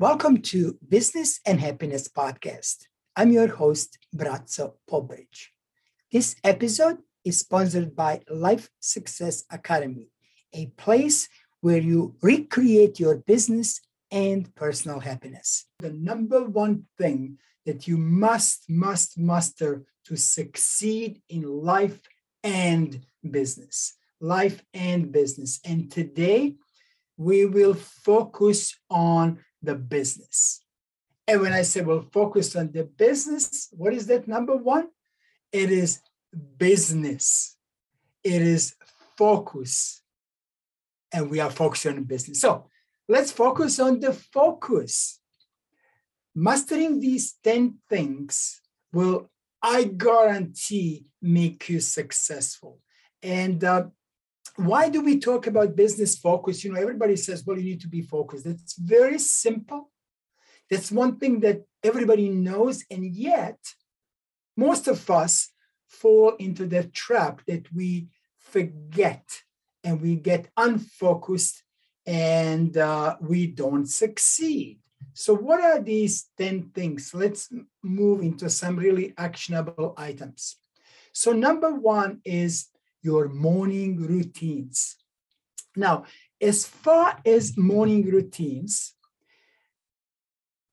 Welcome to Business and Happiness Podcast. I'm your host, Bratzo Pobridge. This episode is sponsored by Life Success Academy, a place where you recreate your business and personal happiness. The number one thing that you must, must master to succeed in life and business. Life and business. And today we will focus on the business. And when I say we'll focus on the business, what is that number one? It is business, it is focus. And we are focusing on business. So let's focus on the focus. Mastering these 10 things will, I guarantee, make you successful. And uh, why do we talk about business focus? You know, everybody says, well, you need to be focused. It's very simple. That's one thing that everybody knows. And yet, most of us fall into the trap that we forget and we get unfocused and uh, we don't succeed. So, what are these 10 things? Let's move into some really actionable items. So, number one is your morning routines. Now, as far as morning routines,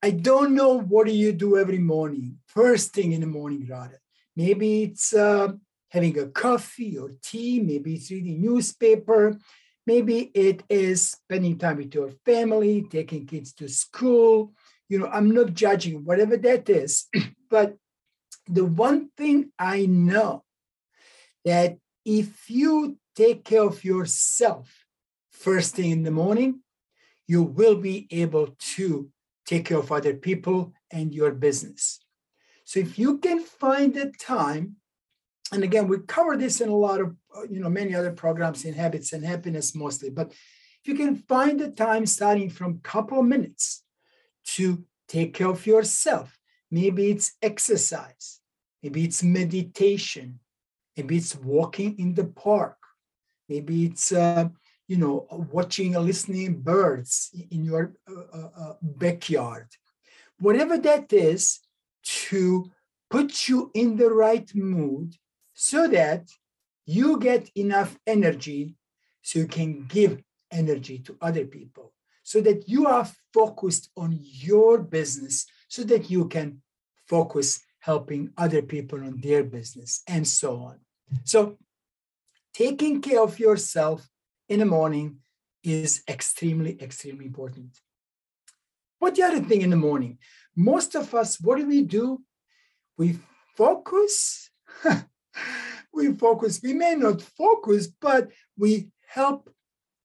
I don't know what do you do every morning, first thing in the morning, rather. Maybe it's uh, having a coffee or tea, maybe it's reading newspaper, maybe it is spending time with your family, taking kids to school. You know, I'm not judging whatever that is, but the one thing I know that if you take care of yourself first thing in the morning, you will be able to take care of other people and your business. So if you can find the time, and again, we cover this in a lot of, uh, you know, many other programs in habits and happiness mostly, but if you can find the time starting from a couple of minutes to take care of yourself, maybe it's exercise, maybe it's meditation, Maybe it's walking in the park. Maybe it's uh, you know watching or listening birds in your uh, uh, uh, backyard. Whatever that is, to put you in the right mood so that you get enough energy so you can give energy to other people so that you are focused on your business so that you can focus helping other people on their business and so on so, taking care of yourself in the morning is extremely, extremely important. What the other thing in the morning? Most of us, what do we do? We focus. we focus. We may not focus, but we help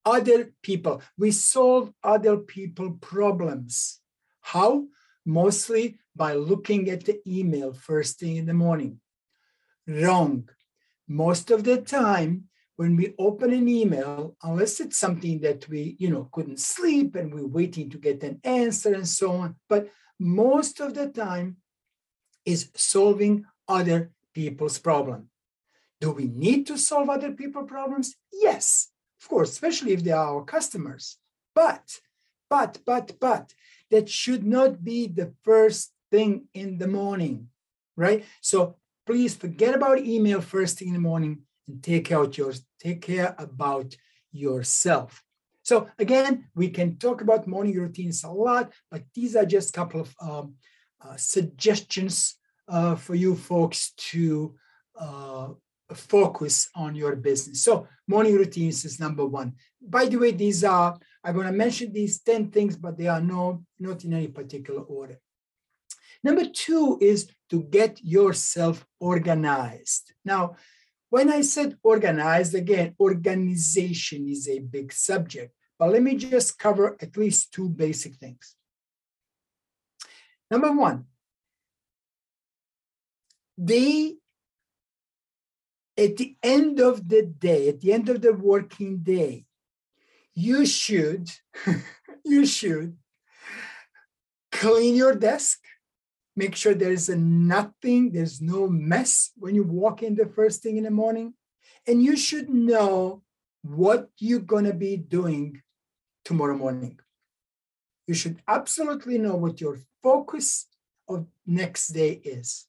other people. We solve other people problems. How? Mostly by looking at the email first thing in the morning. Wrong most of the time when we open an email unless it's something that we you know couldn't sleep and we're waiting to get an answer and so on but most of the time is solving other people's problem. Do we need to solve other people's problems? Yes of course especially if they are our customers. But but but but that should not be the first thing in the morning right? So please forget about email first thing in the morning and take out yours take care about yourself. So again we can talk about morning routines a lot but these are just a couple of um, uh, suggestions uh, for you folks to uh, focus on your business. So morning routines is number one. By the way these are i'm going to mention these 10 things but they are no not in any particular order. Number two is to get yourself organized. Now, when I said organized, again, organization is a big subject, but let me just cover at least two basic things. Number one, they, at the end of the day, at the end of the working day, you should, you should clean your desk, make sure there is a nothing, there's no mess when you walk in the first thing in the morning. And you should know what you're going to be doing tomorrow morning. you should absolutely know what your focus of next day is.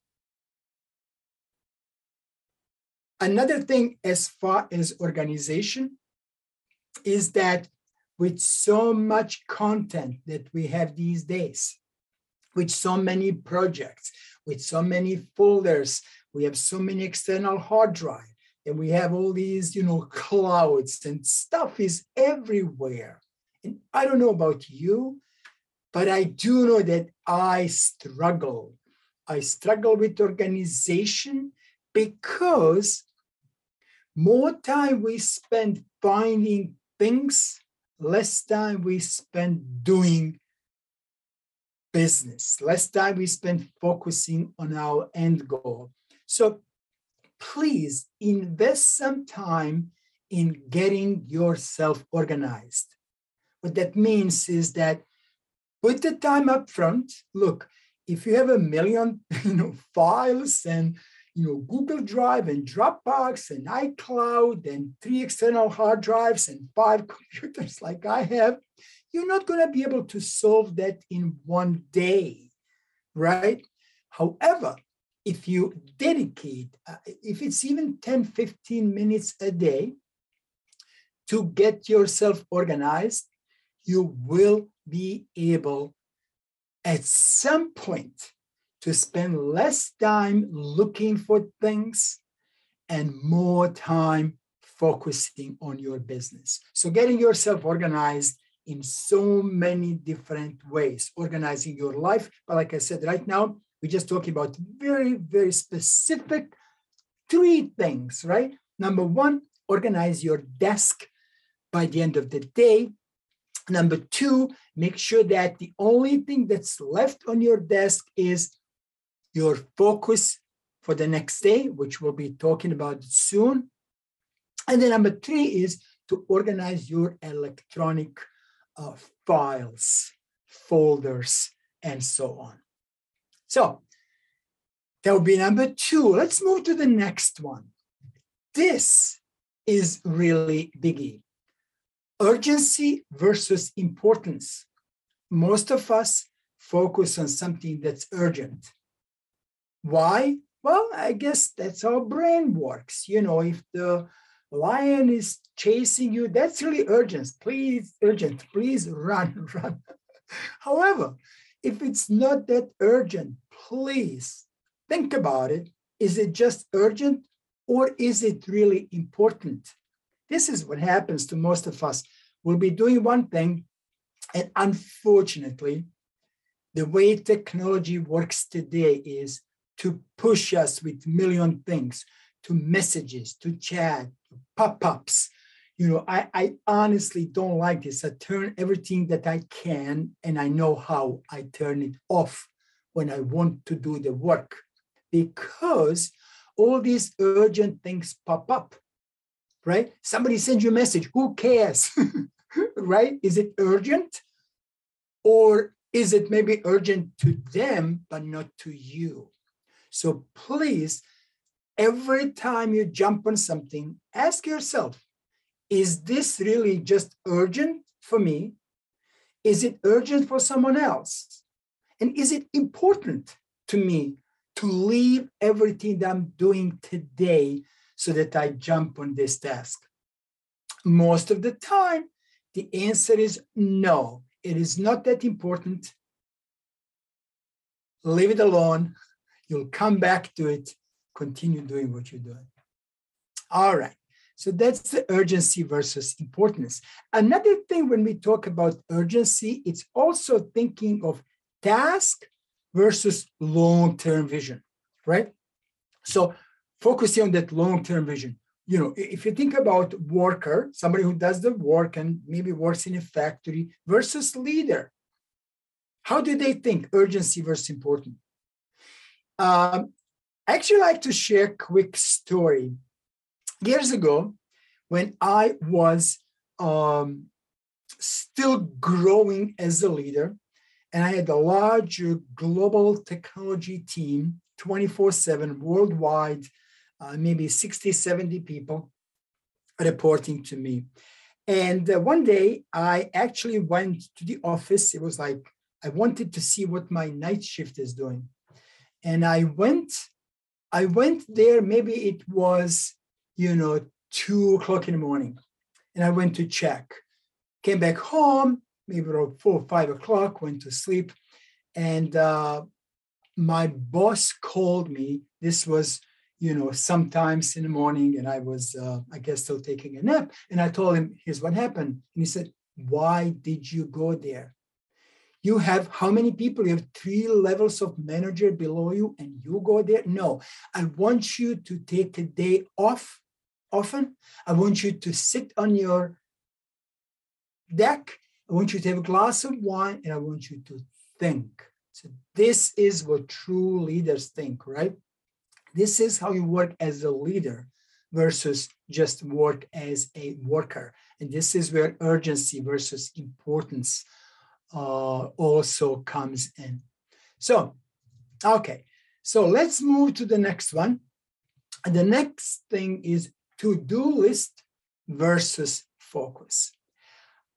Another thing as far as organization is that with so much content that we have these days, with so many projects, with so many folders, we have so many external hard drive, and we have all these, you know, clouds and stuff is everywhere. And I don't know about you, but I do know that I struggle. I struggle with organization because more time we spend finding things, less time we spend doing business, less time we spend focusing on our end goal. So please invest some time in getting yourself organized. What that means is that put the time up front. Look, if you have a million you know, files and you know, Google Drive and Dropbox and iCloud and three external hard drives and five computers like I have, you're not going to be able to solve that in one day, right? However, if you dedicate, uh, if it's even 10, 15 minutes a day to get yourself organized, you will be able at some point to spend less time looking for things and more time focusing on your business. So, getting yourself organized in so many different ways, organizing your life. But, like I said, right now, we're just talking about very, very specific three things, right? Number one, organize your desk by the end of the day. Number two, make sure that the only thing that's left on your desk is your focus for the next day, which we'll be talking about soon. And then number three is to organize your electronic uh, files, folders, and so on. So that would be number two. Let's move to the next one. This is really biggie. Urgency versus importance. Most of us focus on something that's urgent why? Well, I guess that's how brain works. You know, if the lion is chasing you, that's really urgent. Please, urgent, please run, run. However, if it's not that urgent, please think about it. Is it just urgent or is it really important? This is what happens to most of us. We'll be doing one thing, and unfortunately, the way technology works today is to push us with million things, to messages, to chat, pop-ups. You know, I, I honestly don't like this. I turn everything that I can, and I know how I turn it off when I want to do the work because all these urgent things pop up, right? Somebody sends you a message, who cares, right? Is it urgent? Or is it maybe urgent to them, but not to you? So please, every time you jump on something, ask yourself is this really just urgent for me? Is it urgent for someone else? And is it important to me to leave everything that I'm doing today so that I jump on this task? Most of the time, the answer is no, it is not that important. Leave it alone. You'll come back to it, continue doing what you're doing. All right. So that's the urgency versus importance. Another thing when we talk about urgency, it's also thinking of task versus long term vision, right? So focusing on that long term vision. You know, if you think about worker, somebody who does the work and maybe works in a factory versus leader, how do they think urgency versus important? Um, I actually like to share a quick story. Years ago, when I was um, still growing as a leader, and I had a large global technology team, 24 7 worldwide, uh, maybe 60, 70 people reporting to me. And uh, one day I actually went to the office. It was like I wanted to see what my night shift is doing. And I went, I went there, maybe it was, you know, two o'clock in the morning. And I went to check. Came back home, maybe around four or five o'clock, went to sleep. And uh, my boss called me. This was you know, sometimes in the morning, and I was, uh, I guess, still taking a nap. And I told him, here's what happened. And he said, Why did you go there? You have how many people? You have three levels of manager below you, and you go there? No, I want you to take a day off often. I want you to sit on your deck. I want you to have a glass of wine, and I want you to think. So, this is what true leaders think, right? This is how you work as a leader versus just work as a worker. And this is where urgency versus importance uh, also comes in. So, okay, so let's move to the next one. The next thing is to do list versus focus.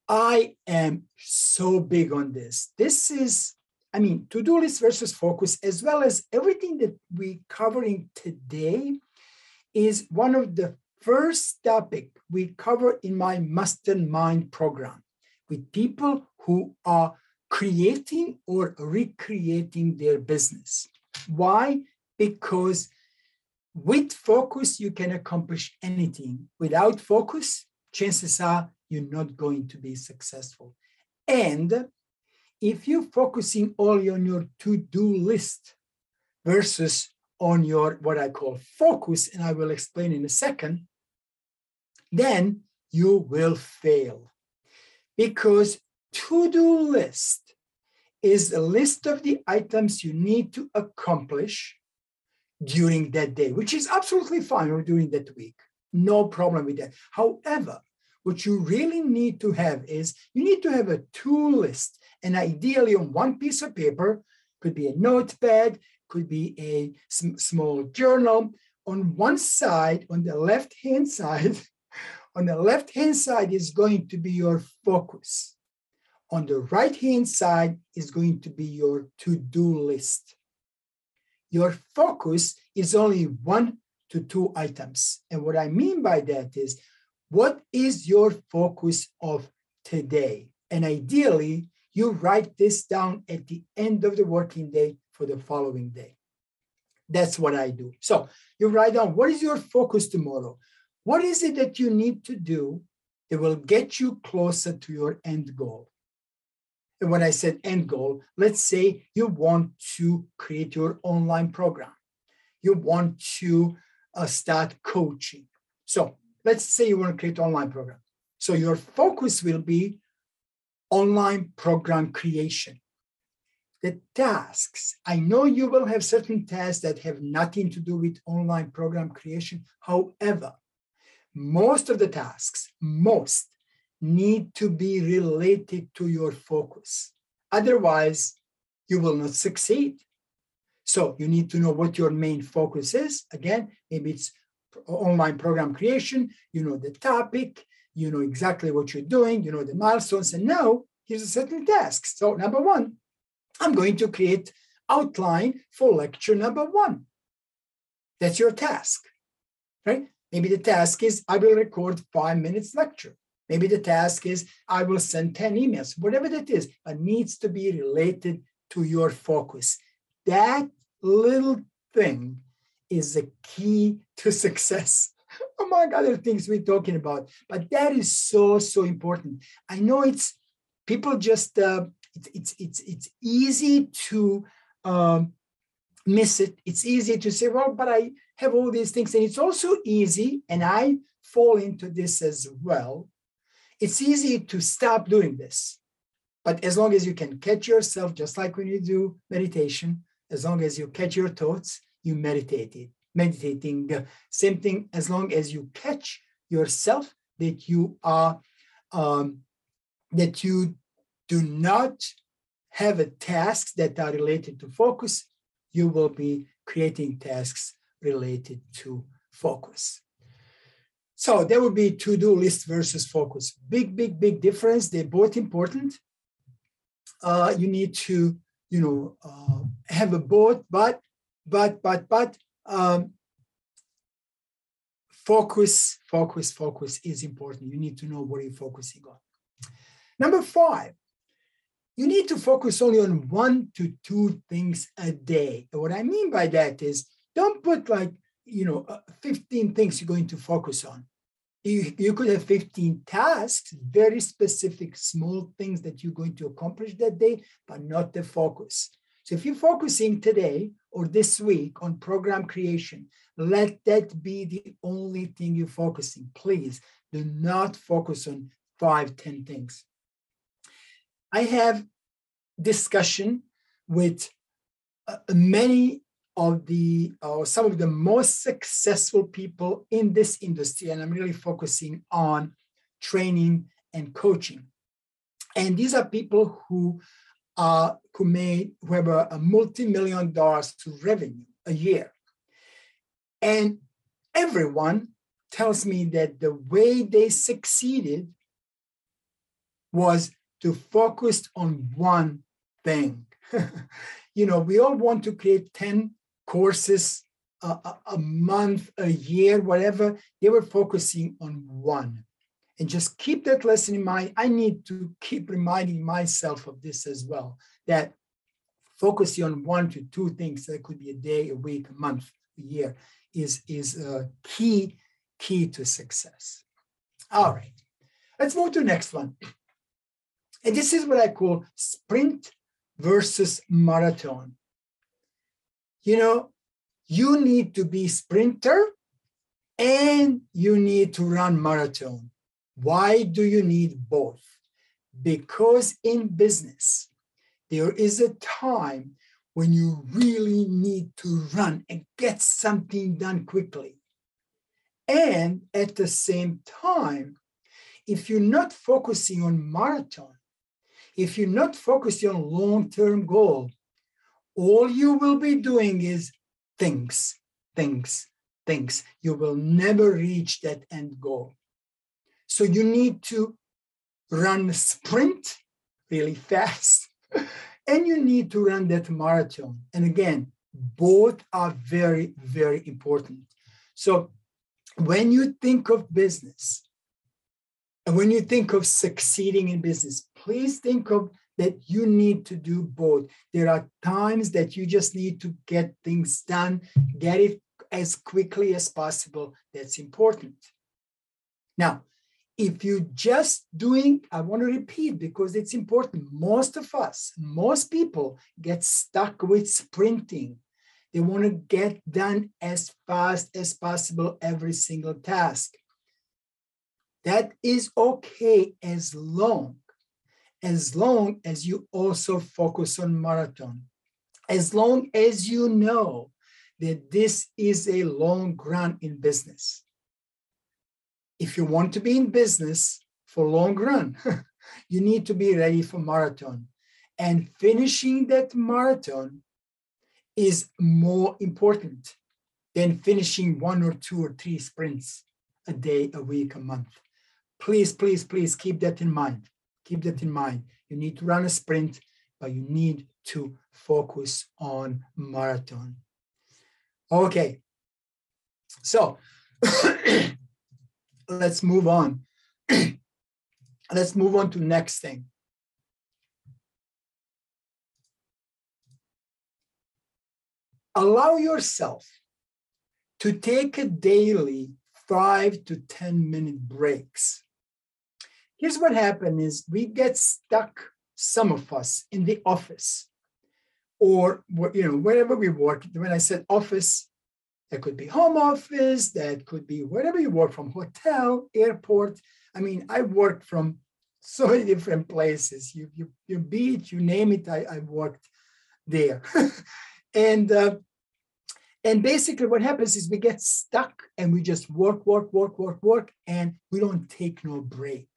I am so big on this. This is I mean, to-do list versus focus, as well as everything that we're covering today, is one of the first topic we cover in my mastermind program with people who are creating or recreating their business. Why? Because with focus, you can accomplish anything. Without focus, chances are you're not going to be successful. And if you're focusing only on your to-do list versus on your what I call focus, and I will explain in a second, then you will fail. Because to-do list is a list of the items you need to accomplish during that day, which is absolutely fine or during that week. No problem with that. However, what you really need to have is you need to have a to list and ideally on one piece of paper, could be a notepad, could be a small journal. On one side, on the left hand side, on the left hand side is going to be your focus. On the right hand side is going to be your to do list. Your focus is only one to two items. And what I mean by that is what is your focus of today? And ideally, you write this down at the end of the working day for the following day. That's what I do. So you write down what is your focus tomorrow? What is it that you need to do that will get you closer to your end goal? And when I said end goal, let's say you want to create your online program. You want to uh, start coaching. So let's say you want to create online program. So your focus will be online program creation. The tasks, I know you will have certain tasks that have nothing to do with online program creation. However, most of the tasks, most need to be related to your focus. Otherwise, you will not succeed. So you need to know what your main focus is. Again, maybe it's online program creation, you know the topic, you know exactly what you're doing, you know the milestones, and now here's a certain task. So number one, I'm going to create outline for lecture number one. That's your task, right? Maybe the task is I will record five minutes lecture. Maybe the task is I will send 10 emails, whatever that is, but needs to be related to your focus. That little thing is the key to success among other things we're talking about. But that is so, so important. I know it's people just, uh, it's, it's, it's, it's easy to um, miss it. It's easy to say, well, but I have all these things. And it's also easy, and I fall into this as well. It's easy to stop doing this. But as long as you can catch yourself, just like when you do meditation, as long as you catch your thoughts, you meditate it meditating. Same thing, as long as you catch yourself that you are um, that you do not have a tasks that are related to focus, you will be creating tasks related to focus. So there would be to-do list versus focus. Big, big, big difference. They're both important. Uh, you need to, you know, uh, have a both, but, but, but, but, um, focus, focus, focus is important. You need to know what you're focusing on. Number five, you need to focus only on one to two things a day. And what I mean by that is don't put like, you know, uh, 15 things you're going to focus on. You, you could have 15 tasks, very specific, small things that you're going to accomplish that day, but not the focus. So if you're focusing today or this week on program creation, let that be the only thing you're focusing. Please do not focus on five, ten things. I have discussion with uh, many of the or some of the most successful people in this industry and i'm really focusing on training and coaching. And these are people who uh, who made who have a, a multi-million dollars to revenue a year. And everyone tells me that the way they succeeded was to focus on one thing. you know, we all want to create 10 courses a, a, a, month, a year, whatever. They were focusing on one. And just keep that lesson in mind. I need to keep reminding myself of this as well that focusing on one to two things that could be a day, a week, a month, a year is, is a key, key to success. All right, let's move to the next one. And this is what I call sprint versus marathon. You know, you need to be sprinter and you need to run marathon. Why do you need both? Because in business, there is a time when you really need to run and get something done quickly. And at the same time, if you're not focusing on marathon, if you're not focused on long-term goal, all you will be doing is things, things, things. You will never reach that end goal. So you need to run sprint really fast and you need to run that marathon. And again, both are very, very important. So when you think of business, and when you think of succeeding in business, please think of that you need to do both. There are times that you just need to get things done, get it as quickly as possible. That's important. Now, if you're just doing, I want to repeat because it's important. Most of us, most people get stuck with sprinting. They want to get done as fast as possible every single task. That is okay as long, as long as you also focus on marathon. As long as you know that this is a long run in business. If you want to be in business for long run, you need to be ready for marathon. And finishing that marathon is more important than finishing one or two or three sprints a day, a week, a month. Please, please, please keep that in mind. Keep that in mind. You need to run a sprint, but you need to focus on marathon. Okay. So let's move on. let's move on to next thing. Allow yourself to take a daily five to 10 minute breaks here's what happened is we get stuck some of us in the office. Or you know wherever we work when i said office that could be home office that could be wherever you work from hotel airport. I mean i worked from so many different places. You you, you you name it i, I worked there. And uh, and basically what happens is we get stuck and we just work work work work work and we don't take no break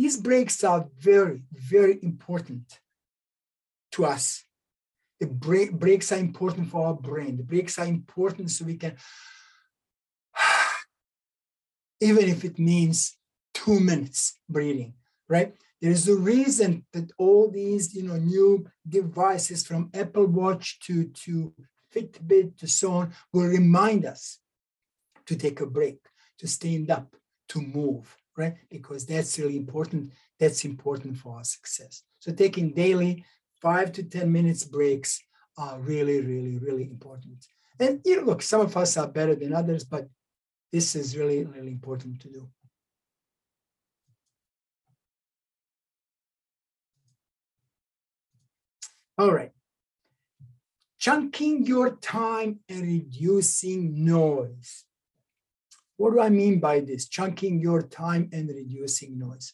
these breaks are very, very important to us. The break, breaks are important for our brain. The breaks are important so we can even if it means two minutes breathing, right? There's a reason that all these, you know, new devices from Apple Watch to, to Fitbit to so on will remind us to take a break, to stand up, to move, right? Because that's really important. That's important for our success. So taking daily five to 10 minutes breaks are really, really, really important. And you know, look, some of us are better than others, but this is really, really important to do. All right. Chunking your time and reducing noise. What do I mean by this? Chunking your time and reducing noise.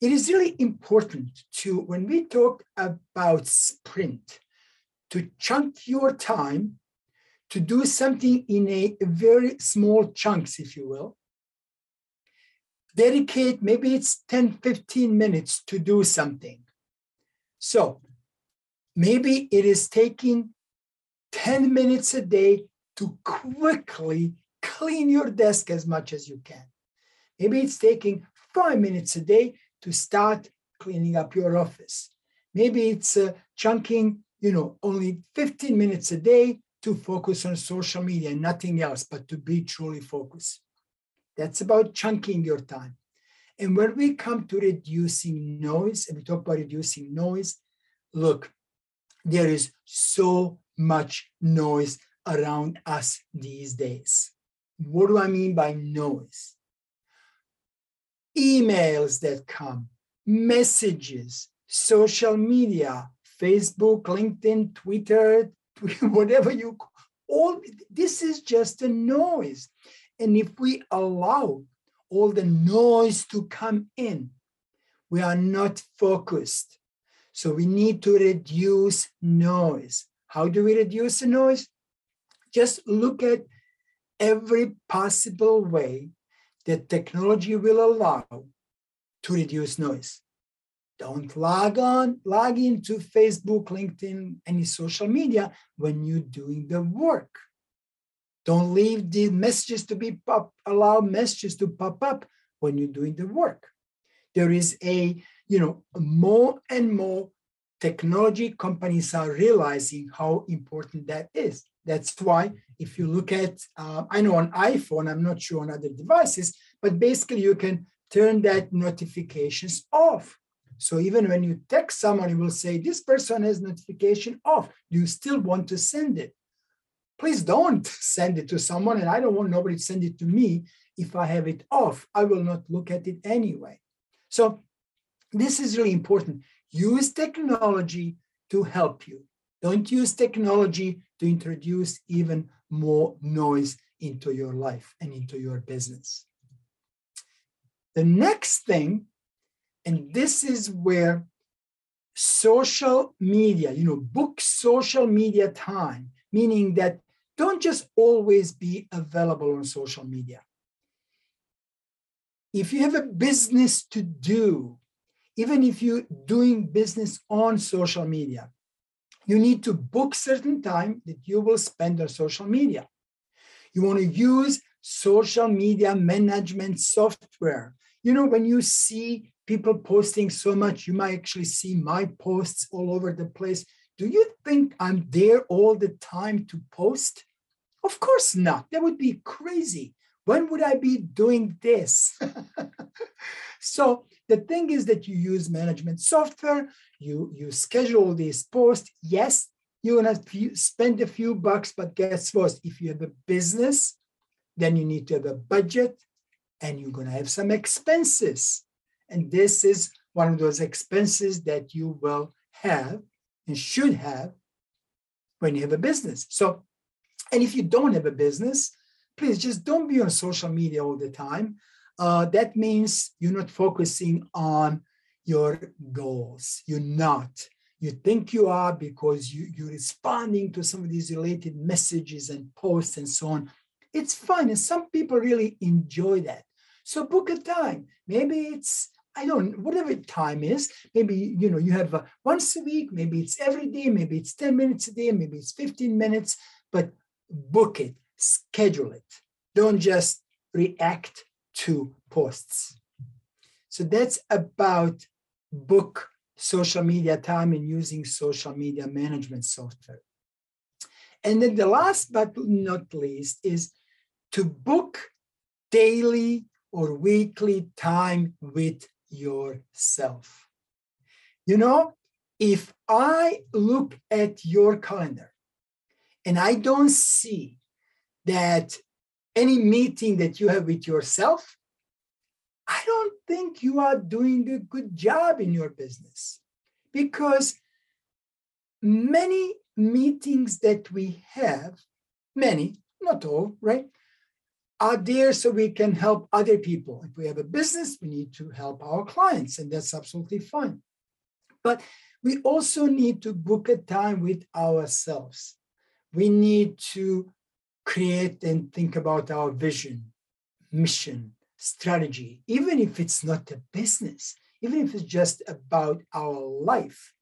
It is really important to, when we talk about sprint, to chunk your time to do something in a very small chunks, if you will. Dedicate, maybe it's 10, 15 minutes to do something. So maybe it is taking 10 minutes a day to quickly clean your desk as much as you can. Maybe it's taking five minutes a day to start cleaning up your office. Maybe it's uh, chunking, you know, only 15 minutes a day to focus on social media and nothing else, but to be truly focused. That's about chunking your time. And when we come to reducing noise, and we talk about reducing noise, look, there is so much noise around us these days. What do I mean by noise? Emails that come, messages, social media, Facebook, LinkedIn, Twitter, whatever you all this is just a noise. And if we allow all the noise to come in, we are not focused. So we need to reduce noise. How do we reduce the noise? Just look at every possible way that technology will allow to reduce noise. Don't log on, log into Facebook, LinkedIn, any social media when you're doing the work. Don't leave the messages to be pop, allow messages to pop up when you're doing the work. There is a, you know, more and more technology companies are realizing how important that is. That's why if you look at, uh, I know on iPhone, I'm not sure on other devices, but basically you can turn that notifications off. So even when you text someone, you will say, this person has notification off. Do you still want to send it? Please don't send it to someone, and I don't want nobody to send it to me if I have it off. I will not look at it anyway. So this is really important. Use technology to help you. Don't use technology to introduce even more noise into your life and into your business. The next thing and this is where social media, you know, book social media time, meaning that don't just always be available on social media. If you have a business to do, even if you're doing business on social media, you need to book certain time that you will spend on social media. You want to use social media management software. You know, when you see people posting so much, you might actually see my posts all over the place. Do you think I'm there all the time to post? Of course not. That would be crazy. When would I be doing this? so the thing is that you use management software, you, you schedule these posts. Yes, you're gonna spend a few bucks, but guess what? If you have a business, then you need to have a budget and you're gonna have some expenses. And this is one of those expenses that you will have and should have when you have a business. So, and if you don't have a business, please just don't be on social media all the time. Uh, that means you're not focusing on your goals. You're not. You think you are because you, you're responding to some of these related messages and posts and so on. It's fine. And some people really enjoy that. So book a time. Maybe it's I don't whatever time is. Maybe you know you have a, once a week. Maybe it's every day. Maybe it's ten minutes a day. Maybe it's fifteen minutes. But book it, schedule it. Don't just react to posts. So that's about book social media time and using social media management software. And then the last but not least is to book daily or weekly time with yourself. You know, if I look at your calendar and I don't see that any meeting that you have with yourself, I don't think you are doing a good job in your business because many meetings that we have, many, not all, right, are there so we can help other people. If we have a business, we need to help our clients, and that's absolutely fine. But we also need to book a time with ourselves. We need to create and think about our vision, mission, strategy, even if it's not a business, even if it's just about our life,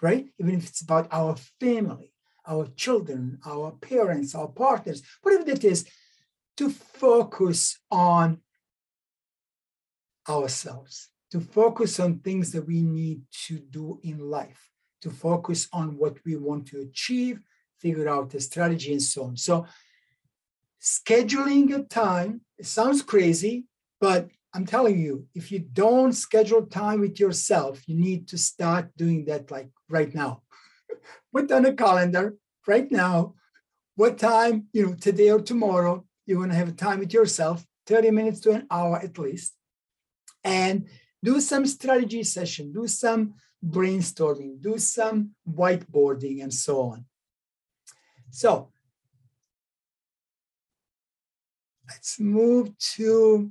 right? Even if it's about our family, our children, our parents, our partners, whatever that is, to focus on ourselves to focus on things that we need to do in life, to focus on what we want to achieve, figure out a strategy, and so on. So, scheduling a time sounds crazy, but I'm telling you, if you don't schedule time with yourself, you need to start doing that like right now. Put on a calendar right now what time, you know, today or tomorrow, you want to have a time with yourself, 30 minutes to an hour at least. And do some strategy session, do some brainstorming, do some whiteboarding, and so on. So let's move to,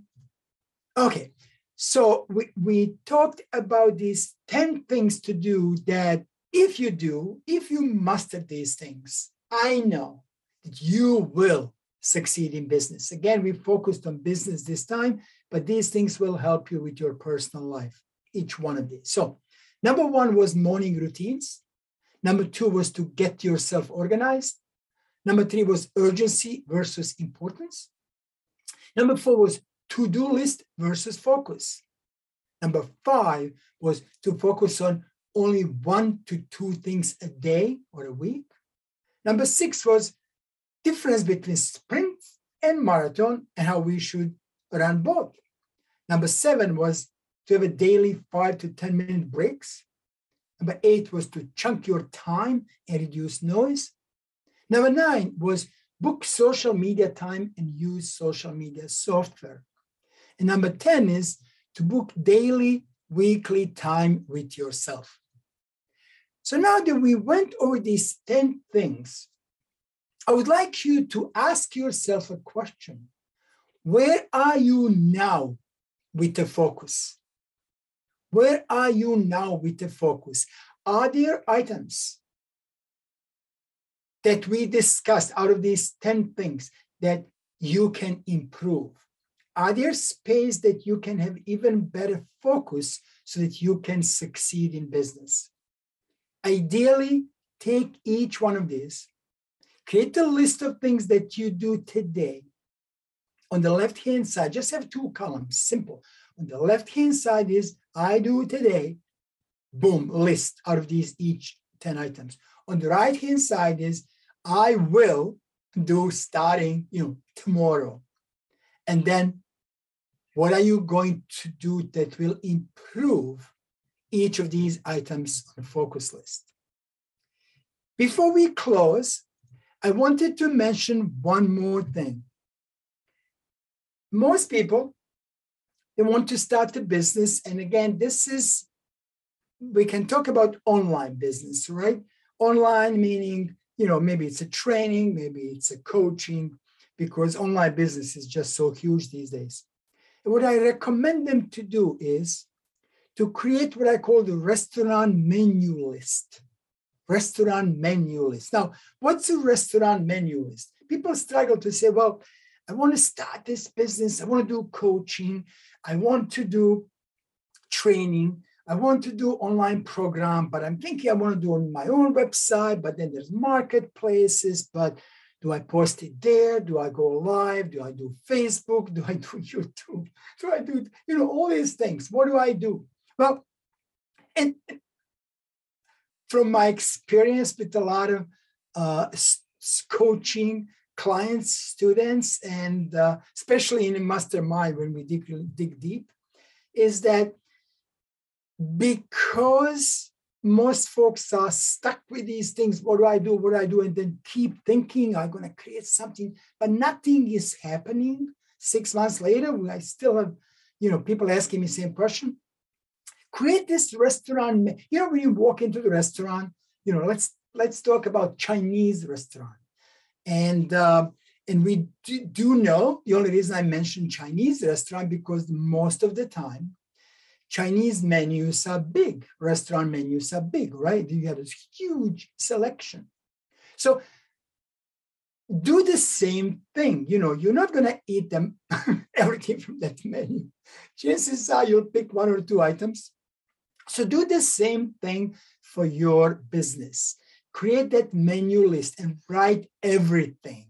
okay. So we, we talked about these 10 things to do that if you do, if you master these things, I know that you will succeed in business. Again, we focused on business this time, but these things will help you with your personal life, each one of these. So, number one was morning routines. Number two was to get yourself organized. Number three was urgency versus importance. Number four was to do list versus focus. Number five was to focus on only one to two things a day or a week. Number six was difference between sprint and marathon and how we should run both. Number seven was to have a daily five to 10 minute breaks. Number eight was to chunk your time and reduce noise. Number nine was book social media time and use social media software. And number 10 is to book daily, weekly time with yourself. So now that we went over these 10 things, I would like you to ask yourself a question Where are you now with the focus? Where are you now with the focus? Are there items that we discussed out of these 10 things that you can improve? Are there space that you can have even better focus so that you can succeed in business? Ideally, take each one of these, create a list of things that you do today on the left hand side, just have two columns, simple. On the left hand side is I do today, boom, list out of these each 10 items. On the right hand side is I will do starting, you know, tomorrow. And then what are you going to do that will improve each of these items on the focus list? Before we close, I wanted to mention one more thing most people they want to start a business and again this is we can talk about online business right online meaning you know maybe it's a training maybe it's a coaching because online business is just so huge these days and what i recommend them to do is to create what i call the restaurant menu list restaurant menu list now what's a restaurant menu list people struggle to say well I want to start this business. I want to do coaching. I want to do training. I want to do online program, but I'm thinking I want to do on my own website, but then there's marketplaces, but Do I post it there? Do I go live? Do I do Facebook? Do I do YouTube? Do I do, you know, all these things? What do I do? Well, and from my experience with a lot of uh, coaching clients, students, and uh, especially in a mastermind when we dig, dig deep, is that because most folks are stuck with these things. What do I do? What do I do? And then keep thinking I'm going to create something, but nothing is happening. Six months later, I still have, you know, people asking me same question. Create this restaurant. You know, when you walk into the restaurant, you know, let's let's talk about Chinese restaurant, and uh, and we do, do know the only reason I mentioned Chinese restaurant because most of the time Chinese menus are big, restaurant menus are big, right? You have this huge selection. So do the same thing. You know, you're not going to eat them everything from that menu. Chances are you'll pick one or two items. So do the same thing for your business. Create that menu list and write everything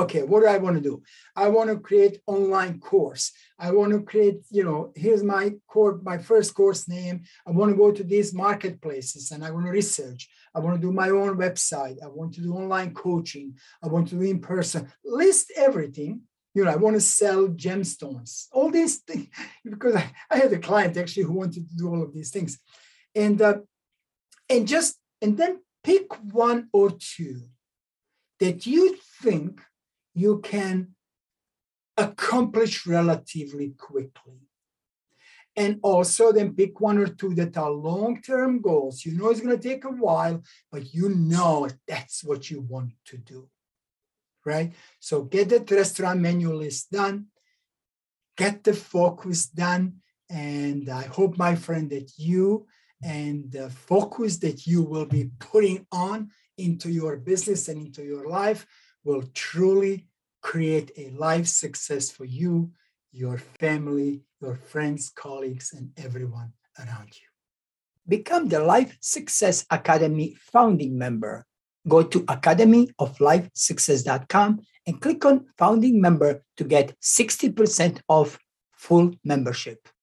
okay what do i want to do? I want to create online course. I want to create you know here's my core my first course name. I want to go to these marketplaces and i want to research. I want to do my own website. I want to do online coaching. I want to do in person list everything. You know i want to sell gemstones. All these things because i, I had a client actually who wanted to do all of these things. And uh, and just and then pick one or two that you think you can accomplish relatively quickly. And also then pick one or two that are long-term goals. You know it's going to take a while, but you know that's what you want to do. Right? So get that restaurant menu list done, get the focus done. And I hope, my friend, that you and the focus that you will be putting on into your business and into your life will truly create a life success for you, your family, your friends, colleagues, and everyone around you. Become the Life Success Academy founding member. Go to academyoflifesuccess.com and click on founding member to get 60% off full membership.